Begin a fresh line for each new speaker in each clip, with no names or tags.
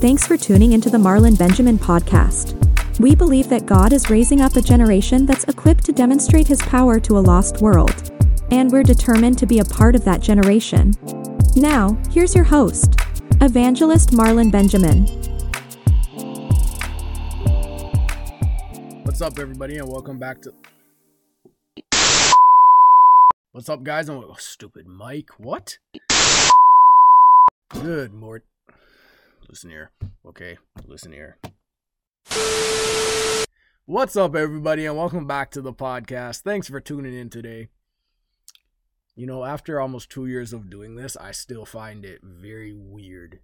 Thanks for tuning into the Marlon Benjamin podcast. We believe that God is raising up a generation that's equipped to demonstrate his power to a lost world. And we're determined to be a part of that generation. Now, here's your host, Evangelist Marlon Benjamin.
What's up, everybody, and welcome back to. What's up, guys? Oh, stupid Mike. What? Good, Mort. Listen here. Okay, listen here. What's up, everybody, and welcome back to the podcast. Thanks for tuning in today. You know, after almost two years of doing this, I still find it very weird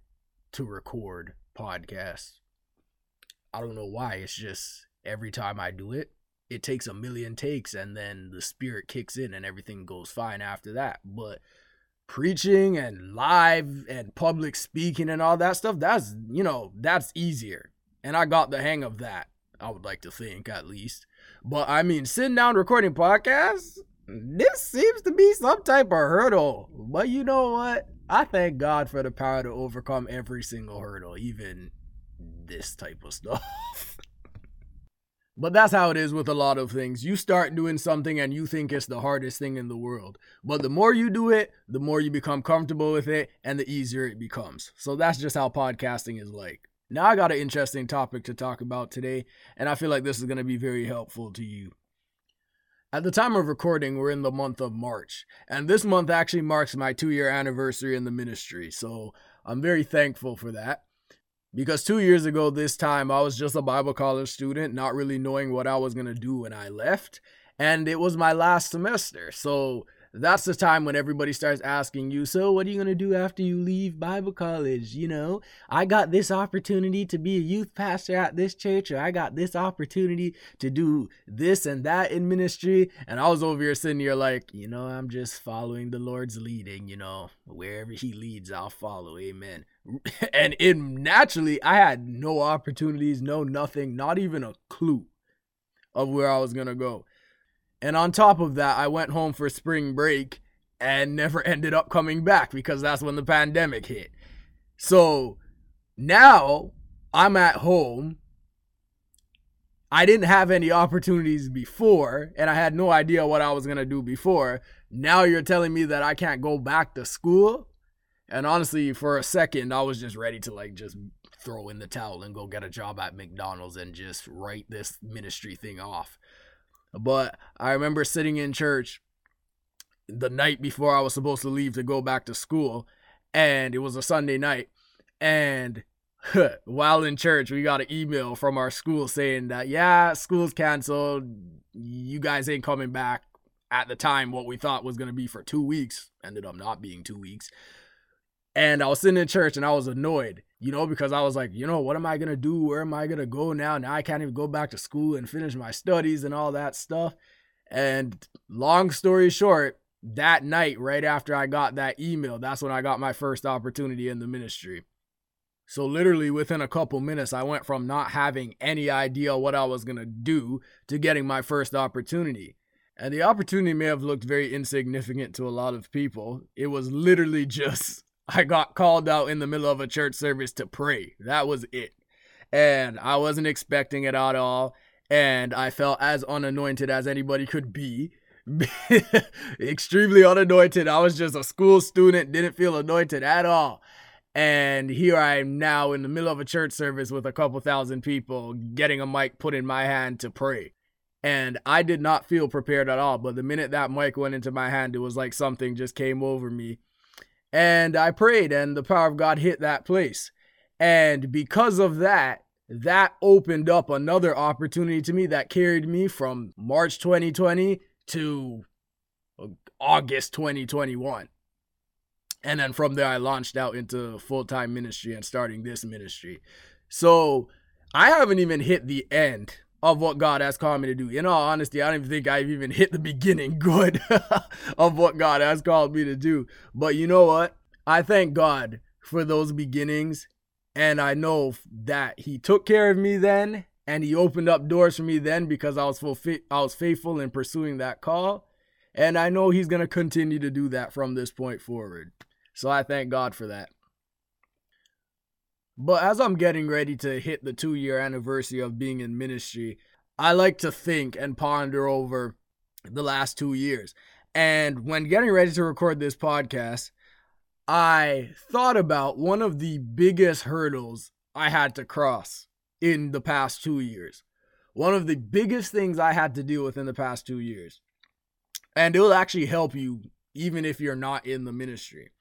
to record podcasts. I don't know why. It's just every time I do it, it takes a million takes and then the spirit kicks in and everything goes fine after that. But preaching and live and public speaking and all that stuff, that's, you know, that's easier. And I got the hang of that, I would like to think at least. But I mean, sitting down recording podcasts, this seems to be some type of hurdle. But you know what? I thank God for the power to overcome every single hurdle, even this type of stuff. But that's how it is with a lot of things. You start doing something and you think it's the hardest thing in the world. But the more you do it, the more you become comfortable with it and the easier it becomes. So that's just how podcasting is like. Now, I got an interesting topic to talk about today, and I feel like this is going to be very helpful to you. At the time of recording, we're in the month of March, and this month actually marks my two year anniversary in the ministry, so I'm very thankful for that. Because two years ago, this time, I was just a Bible college student, not really knowing what I was going to do when I left, and it was my last semester, so that's the time when everybody starts asking you, so what are you going to do after you leave Bible college? You know, I got this opportunity to be a youth pastor at this church, or I got this opportunity to do this and that in ministry. And I was over here sitting here like, you know, I'm just following the Lord's leading, you know, wherever He leads, I'll follow. Amen. and in naturally, I had no opportunities, no nothing, not even a clue of where I was to go. And on top of that, I went home for spring break and never ended up coming back because that's when the pandemic hit. So now I'm at home. I didn't have any opportunities before, and I had no idea what I was to do before. Now you're telling me that I can't go back to school? And honestly, for a second, I was just ready to like just throw in the towel and go get a job at McDonald's and just write this ministry thing off. But I remember sitting in church the night before I was supposed to leave to go back to school, and it was a Sunday night. And while in church, we got an email from our school saying that, yeah, school's canceled. You guys ain't coming back. At the time, what we thought was going to be for two weeks ended up not being two weeks. And I was sitting in church and I was annoyed, you know, because I was like, you know, what am I going to do? Where am I going to go now? Now I can't even go back to school and finish my studies and all that stuff. And long story short, that night, right after I got that email, that's when I got my first opportunity in the ministry. So, literally within a couple minutes, I went from not having any idea what I was going to do to getting my first opportunity. And the opportunity may have looked very insignificant to a lot of people. It was literally just I got called out in the middle of a church service to pray. That was it. And I wasn't expecting it at all. And I felt as unanointed as anybody could be. Extremely unanointed. I was just a school student, didn't feel anointed at all. And here I am now in the middle of a church service with a couple thousand people, getting a mic put in my hand to pray. And I did not feel prepared at all. But the minute that mic went into my hand, it was like something just came over me and I prayed, and the power of God hit that place. And because of that, that opened up another opportunity to me that carried me from March 2020 to uh, August 2021. And then from there, I launched out into full time ministry and starting this ministry. So I haven't even hit the end of what God has called me to do. In all honesty, I don't even think I've even hit the beginning good of what God has called me to do. But you know what? I thank God for those beginnings. And I know that He took care of me then and He opened up doors for me then because I was, fulfi- I was faithful in pursuing that call. And I know He's going to continue to do that from this point forward. So I thank God for that. But as I'm getting ready to hit the two year anniversary of being in ministry, I like to think and ponder over the last two years. And when getting ready to record this podcast, I thought about one of the biggest hurdles I had to cross in the past two years. One of the biggest things I had to deal with in the past two years. And it will actually help you even if you're not in the ministry.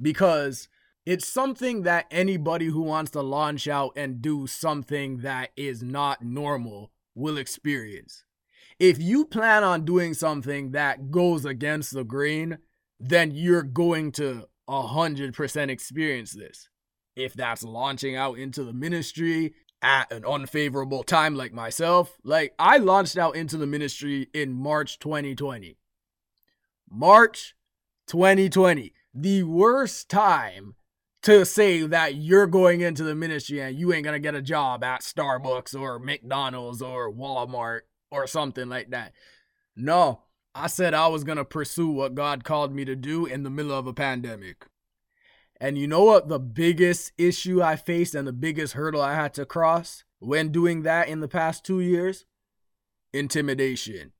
Because it's something that anybody who wants to launch out and do something that is not normal will experience. If you plan on doing something that goes against the grain, then you're going to 100% experience this. If that's launching out into the ministry at an unfavorable time, like myself, like I launched out into the ministry in March 2020. March 2020, the worst time to say that you're going into the ministry and you ain't gonna get a job at Starbucks or McDonald's or Walmart or something like that. No, I said I was gonna pursue what God called me to do in the middle of a pandemic. And you know what the biggest issue I faced and the biggest hurdle I had to cross when doing that in the past two years? Intimidation.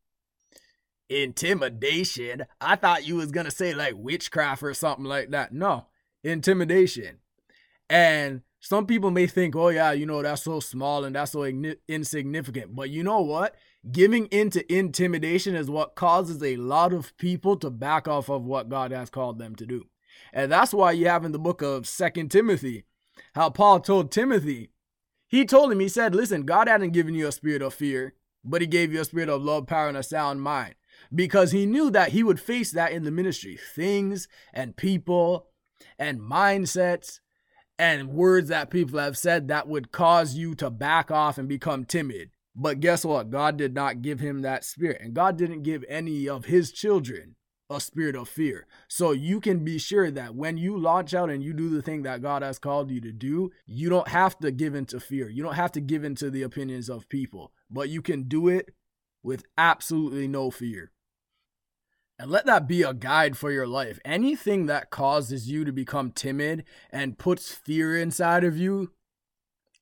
Intimidation? I thought you was gonna say like witchcraft or something like that. No, intimidation. And some people may think, oh, yeah, you know, that's so small and that's so insignificant. But you know what? Giving into intimidation is what causes a lot of people to back off of what God has called them to do. And that's why you have in the book of Second Timothy how Paul told Timothy, he told him, he said, listen, God hadn't given you a spirit of fear, but he gave you a spirit of love, power, and a sound mind. Because he knew that he would face that in the ministry things and people and mindsets and words that people have said that would cause you to back off and become timid. But guess what? God did not give him that spirit. And God didn't give any of his children a spirit of fear. So you can be sure that when you launch out and you do the thing that God has called you to do, you don't have to give into fear. You don't have to give into the opinions of people, but you can do it with absolutely no fear. And let that be a guide for your life. Anything that causes you to become timid and puts fear inside of you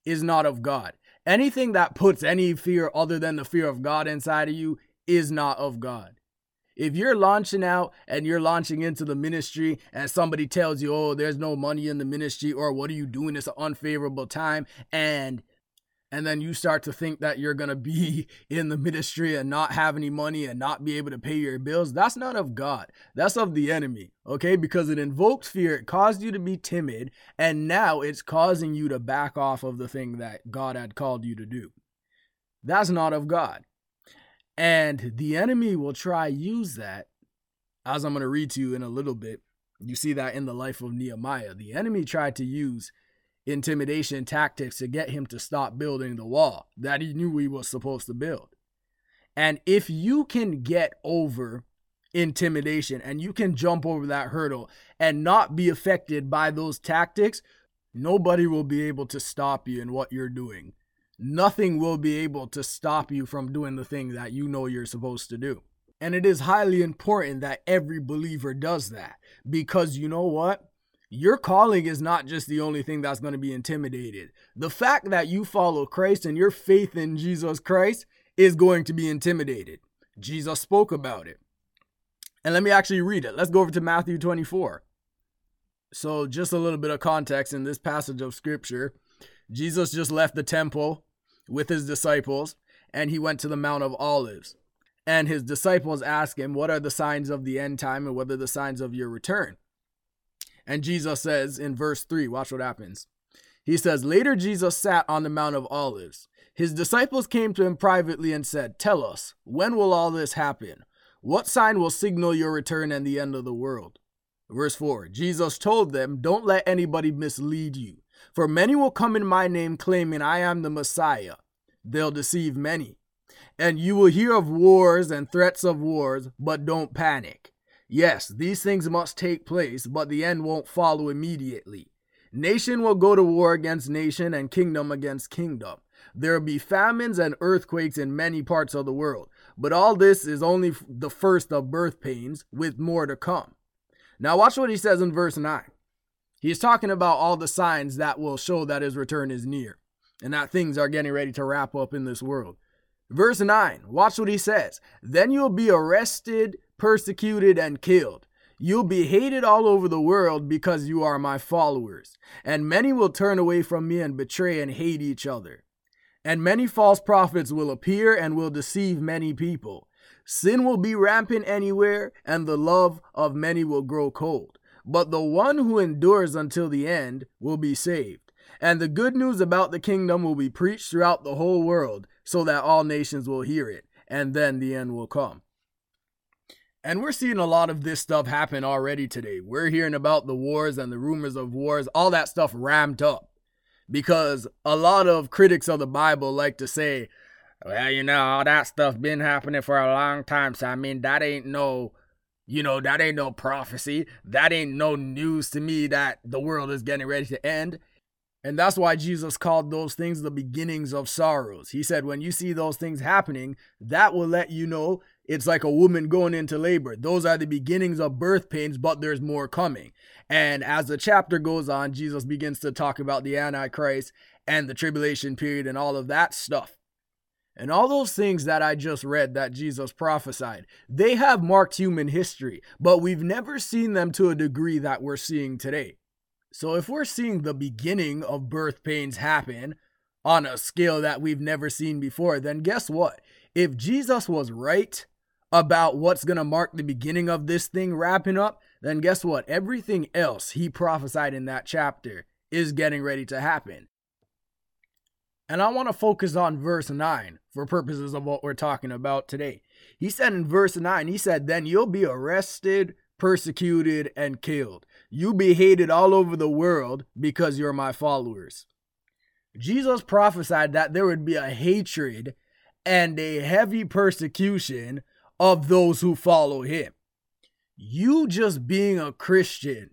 is not of God. Anything that puts any fear other than the fear of God inside of you is not of God. If you're launching out and you're launching into the ministry and somebody tells you, oh, there's no money in the ministry, or what are you doing? It's an unfavorable time. And and then you start to think that you're going to be in the ministry and not have any money and not be able to pay your bills, that's not of God. That's of the enemy, okay? Because it invoked fear, it caused you to be timid, and now it's causing you to back off of the thing that God had called you to do. That's not of God. And the enemy will try use that as I'm going to read to you in a little bit. You see that in the life of Nehemiah. The enemy tried to use intimidation tactics to get him to stop building the wall that he knew he was supposed to build. And if you can get over intimidation and you can jump over that hurdle and not be affected by those tactics, nobody will be able to stop you in what you're doing. Nothing will be able to stop you from doing the thing that you know you're supposed to do. And it is highly important that every believer does that because you know what? Your calling is not just the only thing that's going to be intimidated. The fact that you follow Christ and your faith in Jesus Christ is going to be intimidated. Jesus spoke about it. And let me actually read it. Let's go over to Matthew 24. So, just a little bit of context in this passage of scripture. Jesus just left the temple with his disciples and he went to the Mount of Olives. And his disciples asked him, What are the signs of the end time and what are the signs of your return? And Jesus says in verse 3, watch what happens. He says, Later Jesus sat on the Mount of Olives. His disciples came to him privately and said, Tell us, when will all this happen? What sign will signal your return and the end of the world? Verse 4 Jesus told them, Don't let anybody mislead you, for many will come in my name claiming I am the Messiah. They'll deceive many. And you will hear of wars and threats of wars, but don't panic. Yes, these things must take place, but the end won't follow immediately. Nation will go to war against nation and kingdom against kingdom. There will be famines and earthquakes in many parts of the world, but all this is only the first of birth pains, with more to come. Now, watch what he says in verse 9. He's talking about all the signs that will show that his return is near and that things are getting ready to wrap up in this world. Verse 9, watch what he says. Then you'll be arrested, persecuted, and killed. You'll be hated all over the world because you are my followers. And many will turn away from me and betray and hate each other. And many false prophets will appear and will deceive many people. Sin will be rampant anywhere, and the love of many will grow cold. But the one who endures until the end will be saved. And the good news about the kingdom will be preached throughout the whole world, so that all nations will hear it, and then the end will come. And we're seeing a lot of this stuff happen already today. We're hearing about the wars and the rumors of wars, all that stuff ramped up. Because a lot of critics of the Bible like to say, well, you know, all that stuff been happening for a long time. So I mean, that ain't no, you know, that ain't no prophecy. That ain't no news to me that the world is getting ready to end. And that's why Jesus called those things the beginnings of sorrows. He said, when you see those things happening, that will let you know it's like a woman going into labor. Those are the beginnings of birth pains, but there's more coming. And as the chapter goes on, Jesus begins to talk about the Antichrist and the tribulation period and all of that stuff. And all those things that I just read that Jesus prophesied, they have marked human history, but we've never seen them to a degree that we're seeing today. So if we're seeing the beginning of birth pains happen on a scale that we've never seen before, then guess what? If Jesus was right about what's going to mark the beginning of this thing wrapping up, then guess what? Everything else he prophesied in that chapter is getting ready to happen. And I want to focus on verse 9 for purposes of what we're talking about today. He said in verse 9, he said, Then you'll be arrested, persecuted, and killed. You'll be hated all over the world because you're my followers. Jesus prophesied that there would be a hatred and a heavy persecution of those who follow him. You just being a Christian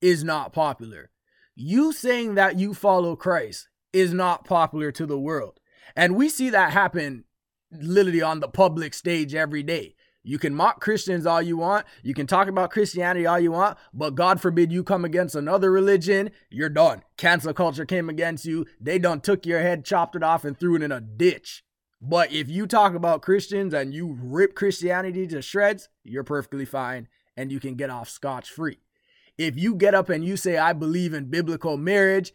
is not popular. You saying that you follow Christ is not popular to the world. And we see that happen literally on the public stage every day. You can mock Christians all you want. You can talk about Christianity all you want, but God forbid you come against another religion, you're done. Cancel culture came against you. They done took your head, chopped it off, and threw it in a ditch. But if you talk about Christians and you rip Christianity to shreds, you're perfectly fine and you can get off scotch free. If you get up and you say, I believe in biblical marriage,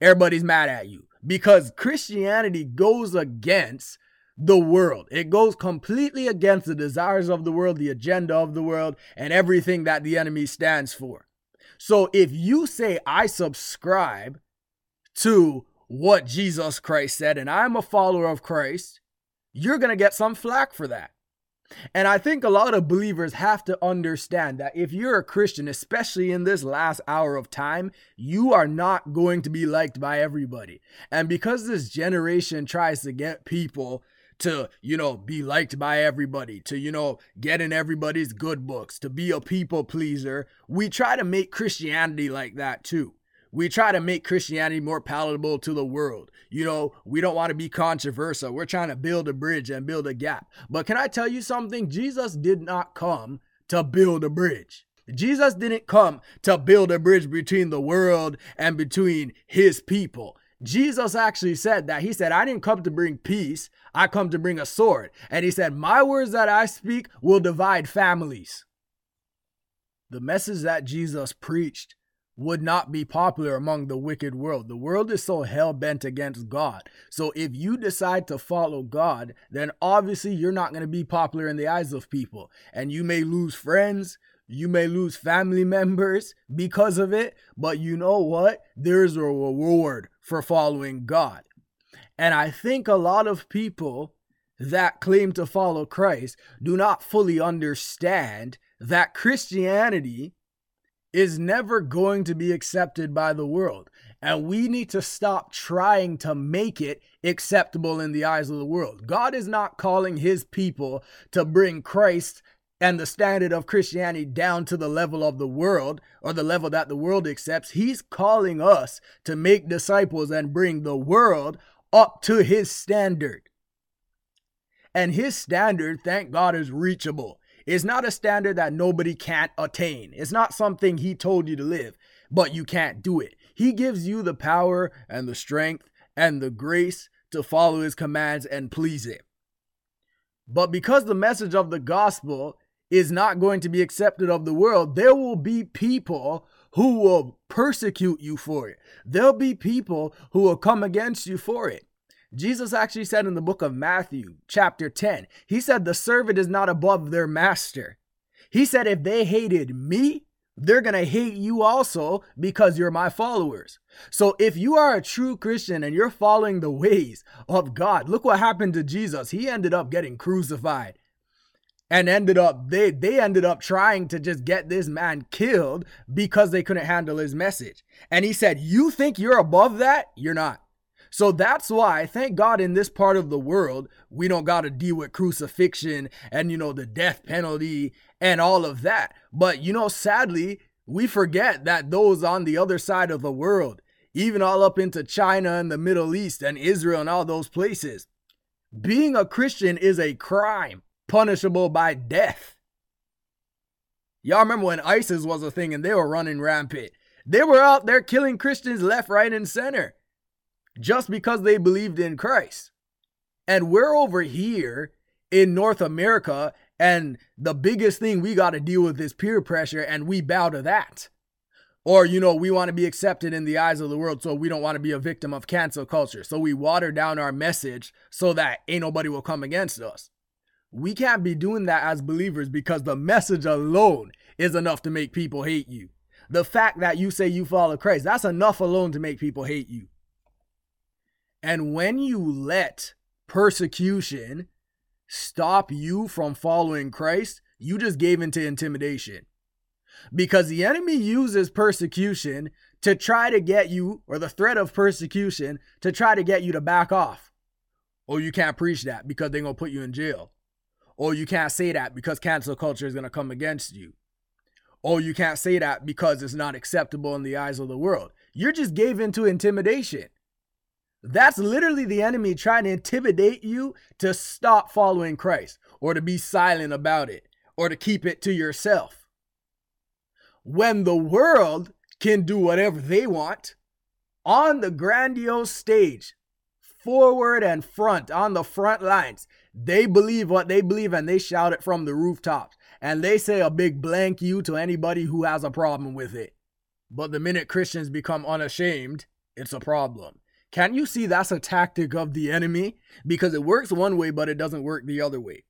everybody's mad at you because Christianity goes against the world. It goes completely against the desires of the world, the agenda of the world, and everything that the enemy stands for. So if you say, I subscribe to what Jesus Christ said, and I'm a follower of Christ, you're going to get some flack for that. And I think a lot of believers have to understand that if you're a Christian, especially in this last hour of time, you are not going to be liked by everybody. And because this generation tries to get people to, you know, be liked by everybody, to, you know, get in everybody's good books, to be a people pleaser. We try to make Christianity like that too. We try to make Christianity more palatable to the world. You know, we don't want to be controversial. We're trying to build a bridge and build a gap. But can I tell you something? Jesus did not come to build a bridge. Jesus didn't come to build a bridge between the world and between his people. Jesus actually said that. He said, I didn't come to bring peace, I come to bring a sword. And he said, My words that I speak will divide families. The message that Jesus preached would not be popular among the wicked world. The world is so hell bent against God. So if you decide to follow God, then obviously you're not going to be popular in the eyes of people. And you may lose friends, you may lose family members because of it, but you know what? There's a reward for following God. And I think a lot of people that claim to follow Christ do not fully understand that Christianity is never going to be accepted by the world. And we need to stop trying to make it acceptable in the eyes of the world. God is not calling his people to bring Christ and the standard of Christianity down to the level of the world or the level that the world accepts. He's calling us to make disciples and bring the world up to his standard. And his standard, thank God, is reachable. It's not a standard that nobody can't attain. It's not something he told you to live. but you can't do it. He gives you the power and the strength and the grace to follow his commands and please him. But because the message of the gospel is not going to be accepted of the world, there will be people who will persecute you for it. There'll be people who will come against you for it. Jesus actually said in the book of Matthew, chapter 10, he said, The servant is not above their master. He said, If they hated me, they're going to hate you also because you're my followers. So if you are a true Christian and you're following the ways of God, look what happened to Jesus. He ended up getting crucified and ended up they they ended up trying to just get this man killed because they couldn't handle his message. And he said, "You think you're above that? You're not." So that's why, thank God, in this part of the world, we don't got to deal with crucifixion and, you know, the death penalty and all of that. But, you know, sadly, we forget that those on the other side of the world, even all up into China and the Middle East and Israel and all those places, being a Christian is a crime punishable by death. Y'all remember when ISIS was a thing and they were running rampant? They were out there killing Christians left, right, and center just because they believed in Christ. And we're over here in North America, and the biggest thing we got to deal with is peer pressure, and we bow to that. Or, you know, we want to be accepted in the eyes of the world, so we don't want to be a victim of cancel culture. So we water down our message so that ain't nobody will come against us. We can't be doing that as believers because the message alone is enough to make people hate you. The fact that you say you follow Christ, that's enough alone to make people hate you. And when you let persecution stop you from following Christ, you just gave into intimidation. Because the enemy uses persecution to try to get you, or the threat of persecution to try to get you to back off. Or you can't preach that because they're going to put you in jail. Or you can't say that because cancel culture is going to come against you. Or you can't say that because it's not acceptable in the eyes of the world. You're just gave into intimidation. That's literally the enemy trying to intimidate you to stop following Christ or to be silent about it or to keep it to yourself. When the world can do whatever they want on the grandiose stage, forward and front, on the front lines, they believe what they believe and they shout it from the rooftops. And they say a big blank you to anybody who has a problem with it. But the minute Christians become unashamed, it's a problem. Can you see that's a tactic of the enemy? Because it works one way, but it doesn't work the other way.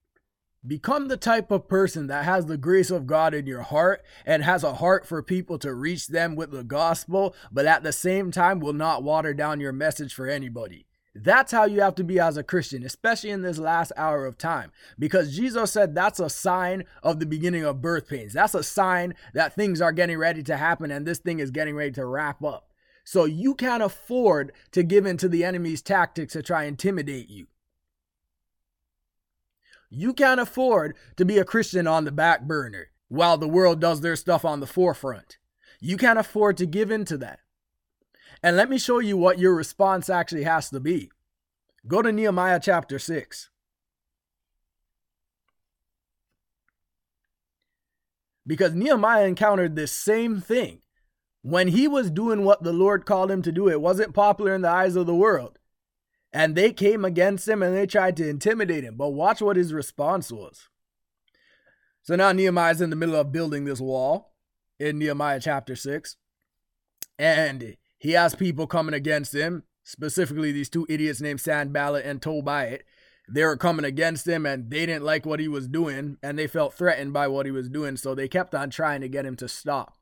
Become the type of person that has the grace of God in your heart and has a heart for people to reach them with the gospel, but at the same time will not water down your message for anybody. That's how you have to be as a Christian, especially in this last hour of time. Because Jesus said that's a sign of the beginning of birth pains. That's a sign that things are getting ready to happen and this thing is getting ready to wrap up. So you can't afford to give in to the enemy's tactics to try intimidate you. You can't afford to be a Christian on the back burner while the world does their stuff on the forefront. You can't afford to give in to that. And let me show you what your response actually has to be. Go to Nehemiah chapter 6. Because Nehemiah encountered this same thing when he was doing what the Lord called him to do, it wasn't popular in the eyes of the world. And they came against him and they tried to intimidate him. But watch what his response was. So now Nehemiah's in the middle of building this wall in Nehemiah chapter 6. And he has people coming against him, specifically these two idiots named Sanballat and Tobiah. They were coming against him and they didn't like what he was doing and they felt threatened by what he was doing. So they kept on trying to get him to stop.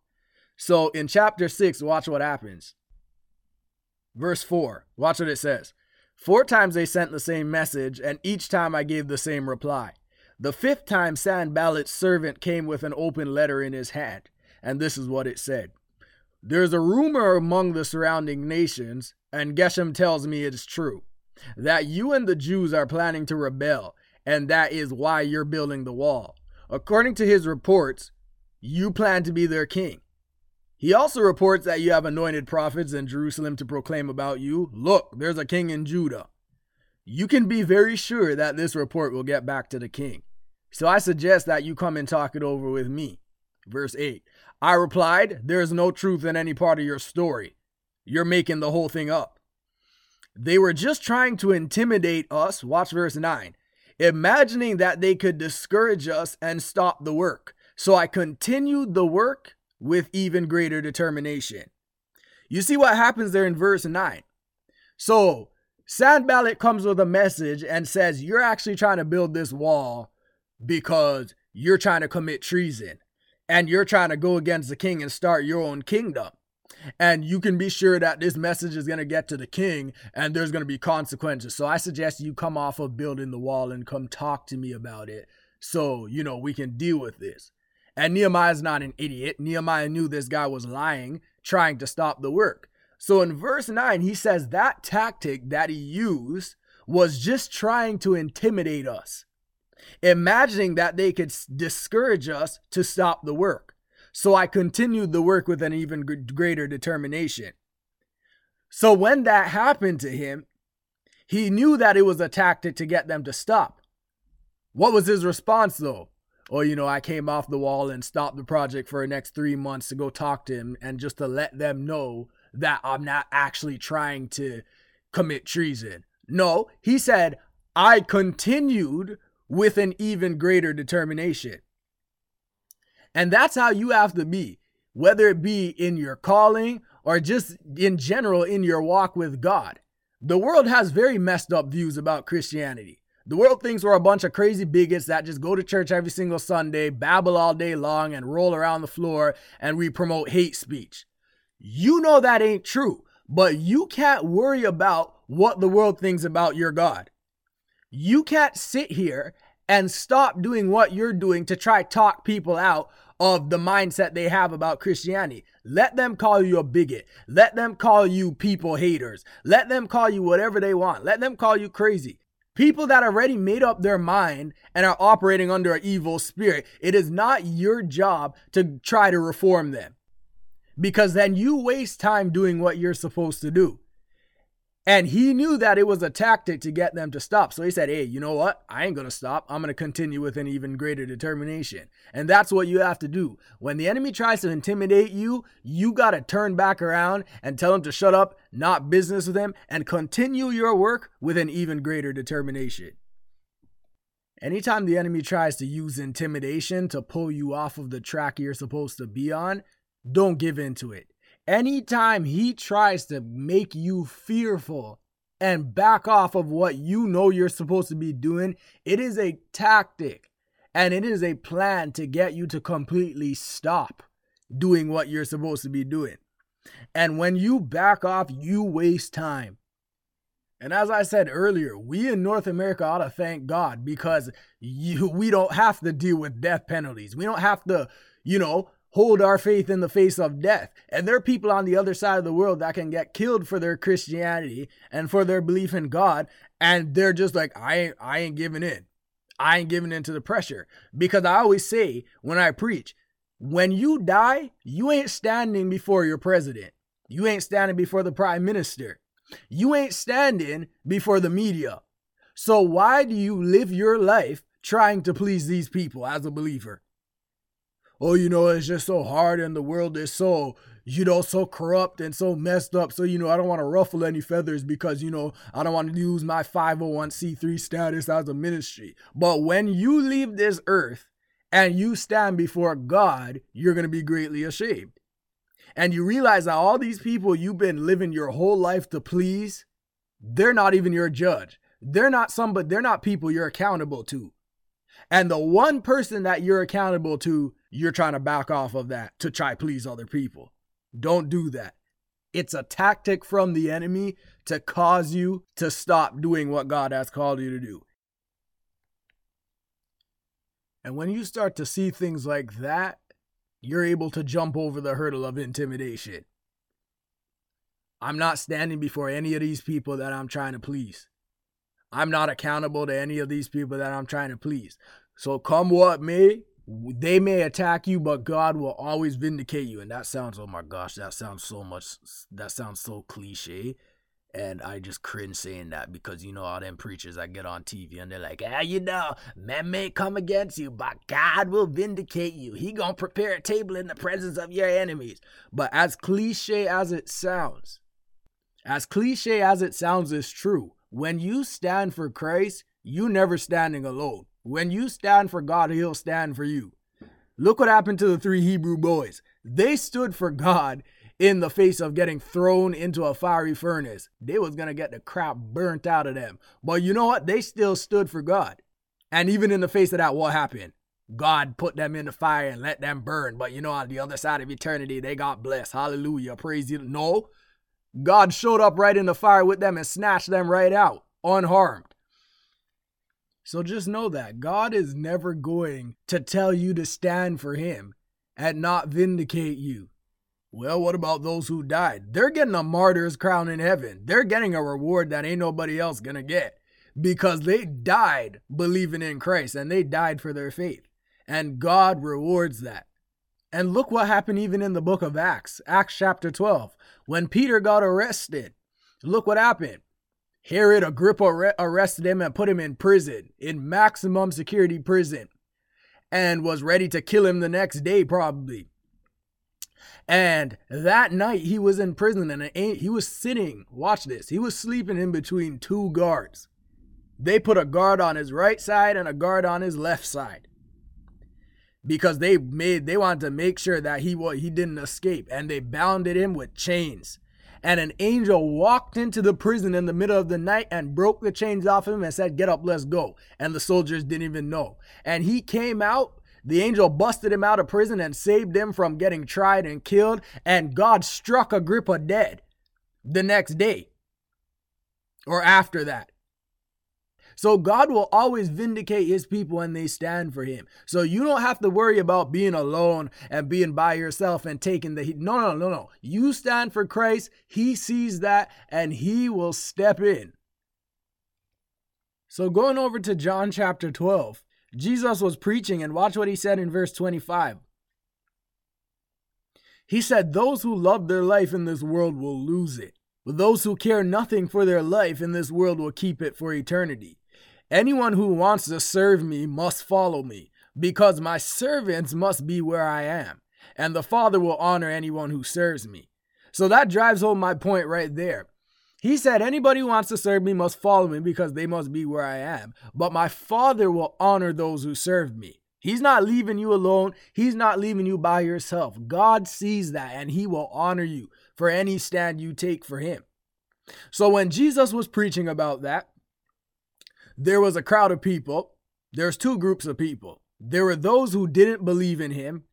So in chapter 6, watch what happens. Verse 4, watch what it says. Four times they sent the same message, and each time I gave the same reply. The fifth time, Sanballat's servant came with an open letter in his hand, and this is what it said There's a rumor among the surrounding nations, and Geshem tells me it's true, that you and the Jews are planning to rebel, and that is why you're building the wall. According to his reports, you plan to be their king. He also reports that you have anointed prophets in Jerusalem to proclaim about you Look, there's a king in Judah. You can be very sure that this report will get back to the king. So I suggest that you come and talk it over with me. Verse 8 I replied, There is no truth in any part of your story. You're making the whole thing up. They were just trying to intimidate us. Watch verse 9. Imagining that they could discourage us and stop the work. So I continued the work with even greater determination. You see what happens there in verse 9. So Sanballat comes with a message and says, You're actually trying to build this wall because you're trying to commit treason and you're trying to go against the king and start your own kingdom. And you can be sure that this message is going to get to the king and there's going to be consequences. So I suggest you come off of building the wall and come talk to me about it so, you know, we can deal with this. And Nehemiah's not an idiot. Nehemiah knew this guy was lying, trying to stop the work. So in verse 9, he says that tactic that he used was just trying to intimidate us imagining that they could discourage us to stop the work. So I continued the work with an even greater determination. So when that happened to him, he knew that it was a tactic to get them to stop. What was his response though? Or, you know, I came off the wall and stopped the project for the next three months to go talk to him and just to let them know that I'm not actually trying to commit treason. No, he said, I continued with an even greater determination. And that's how you have to be, whether it be in your calling or just in general in your walk with God. The world has very messed up views about Christianity. The world thinks we're a bunch of crazy bigots that just go to church every single Sunday, babble all day long, and roll around the floor, and we promote hate speech. You know that ain't true, but you can't worry about what the world thinks about your God. You can't sit here and stop doing what you're doing to try talk people out of the mindset they have about Christianity. Let them call you a bigot. Let them call you people haters. Let them call you whatever they want. Let them call you crazy. People that already made up their mind and are operating under an evil spirit, it is not your job to try to reform them. Because then you waste time doing what you're supposed to do. And he knew that it was a tactic to get them to stop. So he said, Hey, you know what? I ain't going to stop. I'm going to continue with an even greater determination. And that's what you have to do. When the enemy tries to intimidate you, you got to turn back around and tell him to shut up, not business with him, and continue your work with an even greater determination. Anytime the enemy tries to use intimidation to pull you off of the track you're supposed to be on, don't give in to it. Anytime he tries to make you fearful and back off of what you know you're supposed to be doing, it is a tactic and it is a plan to get you to completely stop doing what you're supposed to be doing. And when you back off, you waste time. And as I said earlier, we in North America ought to thank God because you, we don't have to deal with death penalties. We don't have to, you know, hold our faith in the face of death. And there are people on the other side of the world that can get killed for their Christianity and for their belief in God. And they're just like, I ain't, I ain't giving in. I ain't giving in to the pressure. Because I always say when I preach, when you die, you ain't standing before your president. You ain't standing before the prime minister. You ain't standing before the media. So why do you live your life trying to please these people as a believer? Oh, you know, it's just so hard and the world is so, you know, so corrupt and so messed up. So, you know, I don't want to ruffle any feathers because, you know, I don't want to lose my 501c3 status as a ministry. But when you leave this earth and you stand before God, you're going to be greatly ashamed. And you realize that all these people you've been living your whole life to please, they're not even your judge. They're not somebody, they're not people you're accountable to. And the one person that you're accountable to you're trying to back off of that to try please other people. Don't do that. It's a tactic from the enemy to cause you to stop doing what God has called you to do. And when you start to see things like that, you're able to jump over the hurdle of intimidation. I'm not standing before any of these people that I'm trying to please. I'm not accountable to any of these people that I'm trying to please. So come what may, they may attack you, but God will always vindicate you. And that sounds, oh my gosh, that sounds so much, that sounds so cliche. And I just cringe saying that because you know all them preachers I get on TV and they're like, ah, you know, men may come against you, but God will vindicate you. He gonna prepare a table in the presence of your enemies. But as cliche as it sounds, as cliche as it sounds is true. When you stand for Christ, you never standing alone. When you stand for God, he'll stand for you. Look what happened to the three Hebrew boys. They stood for God in the face of getting thrown into a fiery furnace. They was going to get the crap burnt out of them. But you know what? They still stood for God. And even in the face of that, what happened? God put them in the fire and let them burn. But you know, on the other side of eternity, they got blessed. Hallelujah. Praise you. No. God showed up right in the fire with them and snatched them right out, unharmed. So just know that God is never going to tell you to stand for Him and not vindicate you. Well, what about those who died? They're getting a martyr's crown in heaven. They're getting a reward that ain't nobody else gonna get because they died believing in Christ and they died for their faith. And God rewards that. And look what happened even in the book of Acts, Acts chapter 12. When Peter got arrested, look what happened. Herod Agrippa arrested him and put him in prison, in maximum security prison, and was ready to kill him the next day, probably. And that night he was in prison and he was sitting, watch this, he was sleeping in between two guards. They put a guard on his right side and a guard on his left side. Because they made they wanted to make sure that he was he didn't escape and they bounded him with chains. And an angel walked into the prison in the middle of the night and broke the chains off him and said, Get up, let's go. And the soldiers didn't even know. And he came out the angel busted him out of prison and saved him from getting tried and killed, and God struck Agrippa dead the next day or after that. So God will always vindicate his people when they stand for him. So you don't have to worry about being alone and being by yourself and taking the heat. No, no, no, no. You stand for Christ. He sees that and he will step in. So going over to John chapter 12, Jesus was preaching, and watch what he said in verse 25. He said, Those who love their life in this world will lose it, but those who care nothing for their life in this world will keep it for eternity. Anyone who wants to serve me must follow me, because my servants must be where I am, and the Father will honor anyone who serves me. So that drives home my point right there. He said, Anybody who wants to serve me must follow me because they must be where I am. But my Father will honor those who serve me. He's not leaving you alone. He's not leaving you by yourself. God sees that and he will honor you for any stand you take for him. So when Jesus was preaching about that, there was a crowd of people. There's two groups of people. There were those who didn't believe in him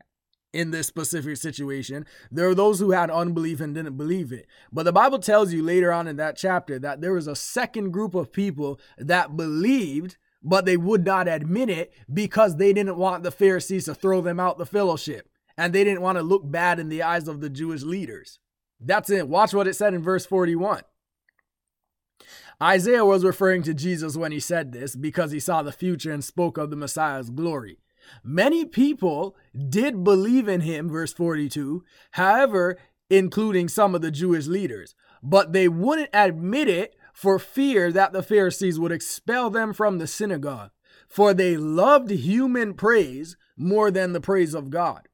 in this specific situation. There are those who had unbelief and didn't believe it. But the Bible tells you later on in that chapter that there was a second group of people that believed, but they would not admit it because they didn't want the Pharisees to throw them out the fellowship. And they didn't want to look bad in the eyes of the Jewish leaders. That's it. Watch what it said in verse 41. Isaiah was referring to Jesus when he said this because he saw the future and spoke of the Messiah's glory. Many people did believe in him, verse 42, however, including some of the Jewish leaders, but they wouldn't admit it for fear that the Pharisees would expel them from the synagogue, for they loved human praise more than the praise of God.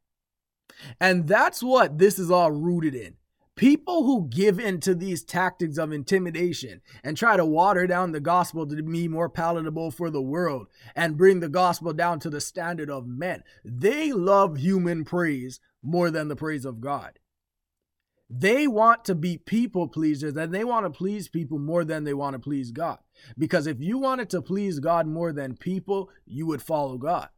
And that's what this is all rooted in. People who give in to these tactics of intimidation and try to water down the gospel to be more palatable for the world and bring the gospel down to the standard of men, they love human praise more than the praise of God. They want to be people pleasers and they want to please people more than they want to please God. Because if you wanted to please God more than people, you would follow God.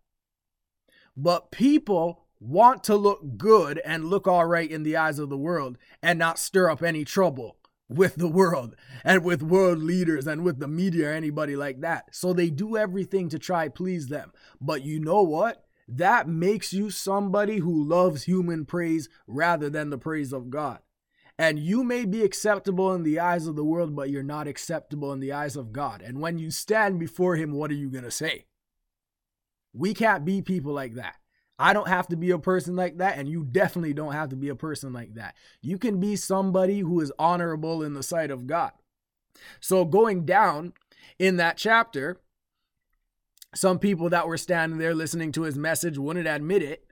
But people want to look good and look all right in the eyes of the world and not stir up any trouble with the world and with world leaders and with the media or anybody like that. So they do everything to try please them. But you know what? That makes you somebody who loves human praise rather than the praise of God. And you may be acceptable in the eyes of the world, but you're not acceptable in the eyes of God. And when you stand before Him, what are you going to say? We can't be people like that. I don't have to be a person like that, and you definitely don't have to be a person like that. You can be somebody who is honorable in the sight of God. So going down in that chapter, some people that were standing there listening to his message wouldn't admit it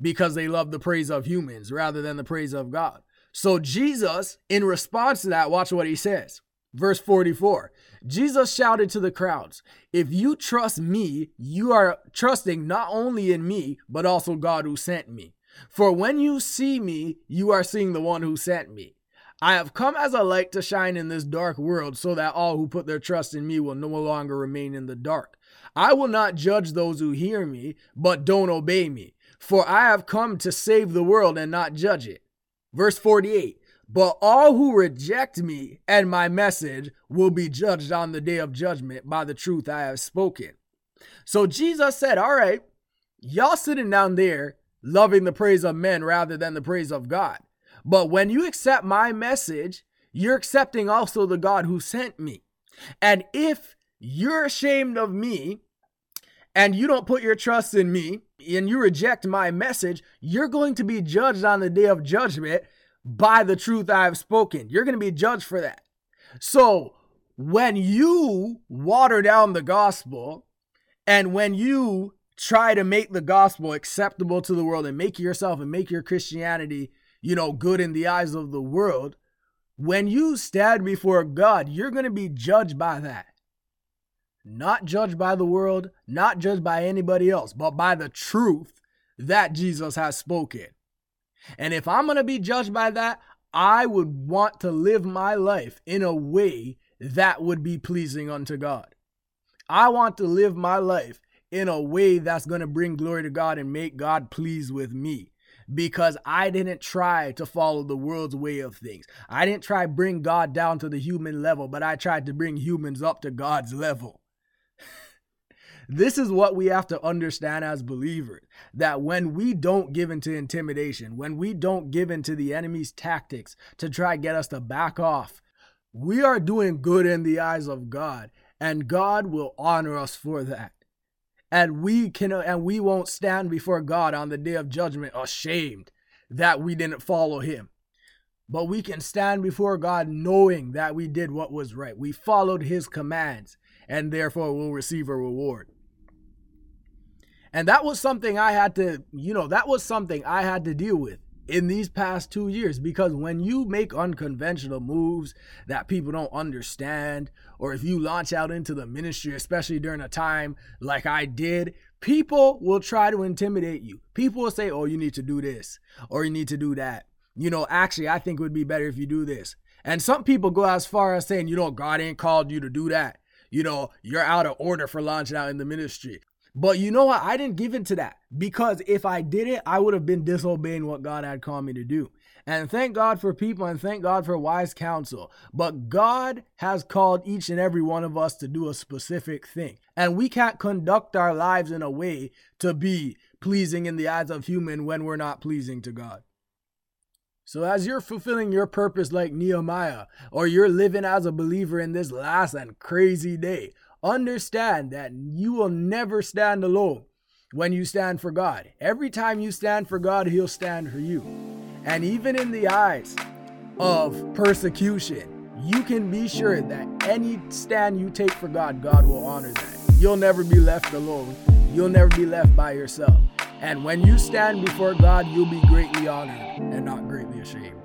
because they love the praise of humans rather than the praise of God. So Jesus, in response to that, watch what he says. Verse 44 Jesus shouted to the crowds, If you trust me, you are trusting not only in me, but also God who sent me. For when you see me, you are seeing the one who sent me. I have come as a light to shine in this dark world so that all who put their trust in me will no longer remain in the dark. I will not judge those who hear me, but don't obey me. For I have come to save the world and not judge it. Verse 48 But all who reject me and my message will be judged on the day of judgment by the truth I have spoken. So Jesus said, All right, y'all sitting down there loving the praise of men rather than the praise of God. But when you accept my message, you're accepting also the God who sent me. And if you're ashamed of me and you don't put your trust in me and you reject my message, you're going to be judged on the day of judgment by the truth I have spoken. You're going to be judged for that. So when you water down the gospel and when you try to make the gospel acceptable to the world and make yourself and make your Christianity you know, good in the eyes of the world, when you stand before God, you're going to be judged by that. Not judged by the world, not judged by anybody else, but by the truth that Jesus has spoken. And if I'm going to be judged by that, I would want to live my life in a way that would be pleasing unto God. I want to live my life in a way that's going to bring glory to God and make God pleased with me because I didn't try to follow the world's way of things. I didn't try bring God down to the human level, but I tried to bring humans up to God's level. This is what we have to understand as believers that when we don't give into intimidation, when we don't give into the enemy's tactics to try get us to back off, we are doing good in the eyes of God, and God will honor us for that and we can and we won't stand before God on the day of judgment ashamed that we didn't follow him. But we can stand before God knowing that we did what was right. We followed his commands and therefore will receive a reward. And that was something I had to, you know, that was something I had to deal with in these past two years because when you make unconventional moves that people don't understand, or if you launch out into the ministry, especially during a time like I did, people will try to intimidate you. People will say, oh, you need to do this, or you need to do that. You know, actually, I think it would be better if you do this. And some people go as far as saying, you know, God ain't called you to do that. You know, you're out of order for launching out in the ministry. But you know what? I didn't give in to that because if I did it, I would have been disobeying what God had called me to do. And thank God for people and thank God for wise counsel. But God has called each and every one of us to do a specific thing. And we can't conduct our lives in a way to be pleasing in the eyes of human when we're not pleasing to God. So, as you're fulfilling your purpose like Nehemiah, or you're living as a believer in this last and crazy day, Understand that you will never stand alone when you stand for God. Every time you stand for God, He'll stand for you. And even in the eyes of persecution, you can be sure that any stand you take for God, God will honor that. You'll never be left alone. You'll never be left by yourself. And when you stand before God, you'll be greatly honored and not greatly ashamed.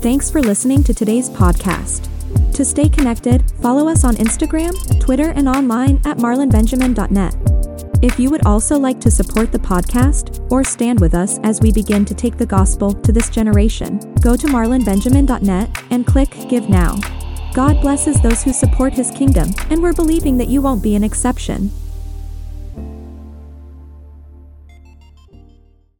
Thanks for listening to today's podcast. To stay connected, follow us on Instagram, Twitter, and online at marlonbenjamin.net. If you would also like to support the podcast or stand with us as we begin to take the gospel to this generation, go to marlonbenjamin.net and click Give Now. God blesses those who support his kingdom, and we're believing that you won't be an exception.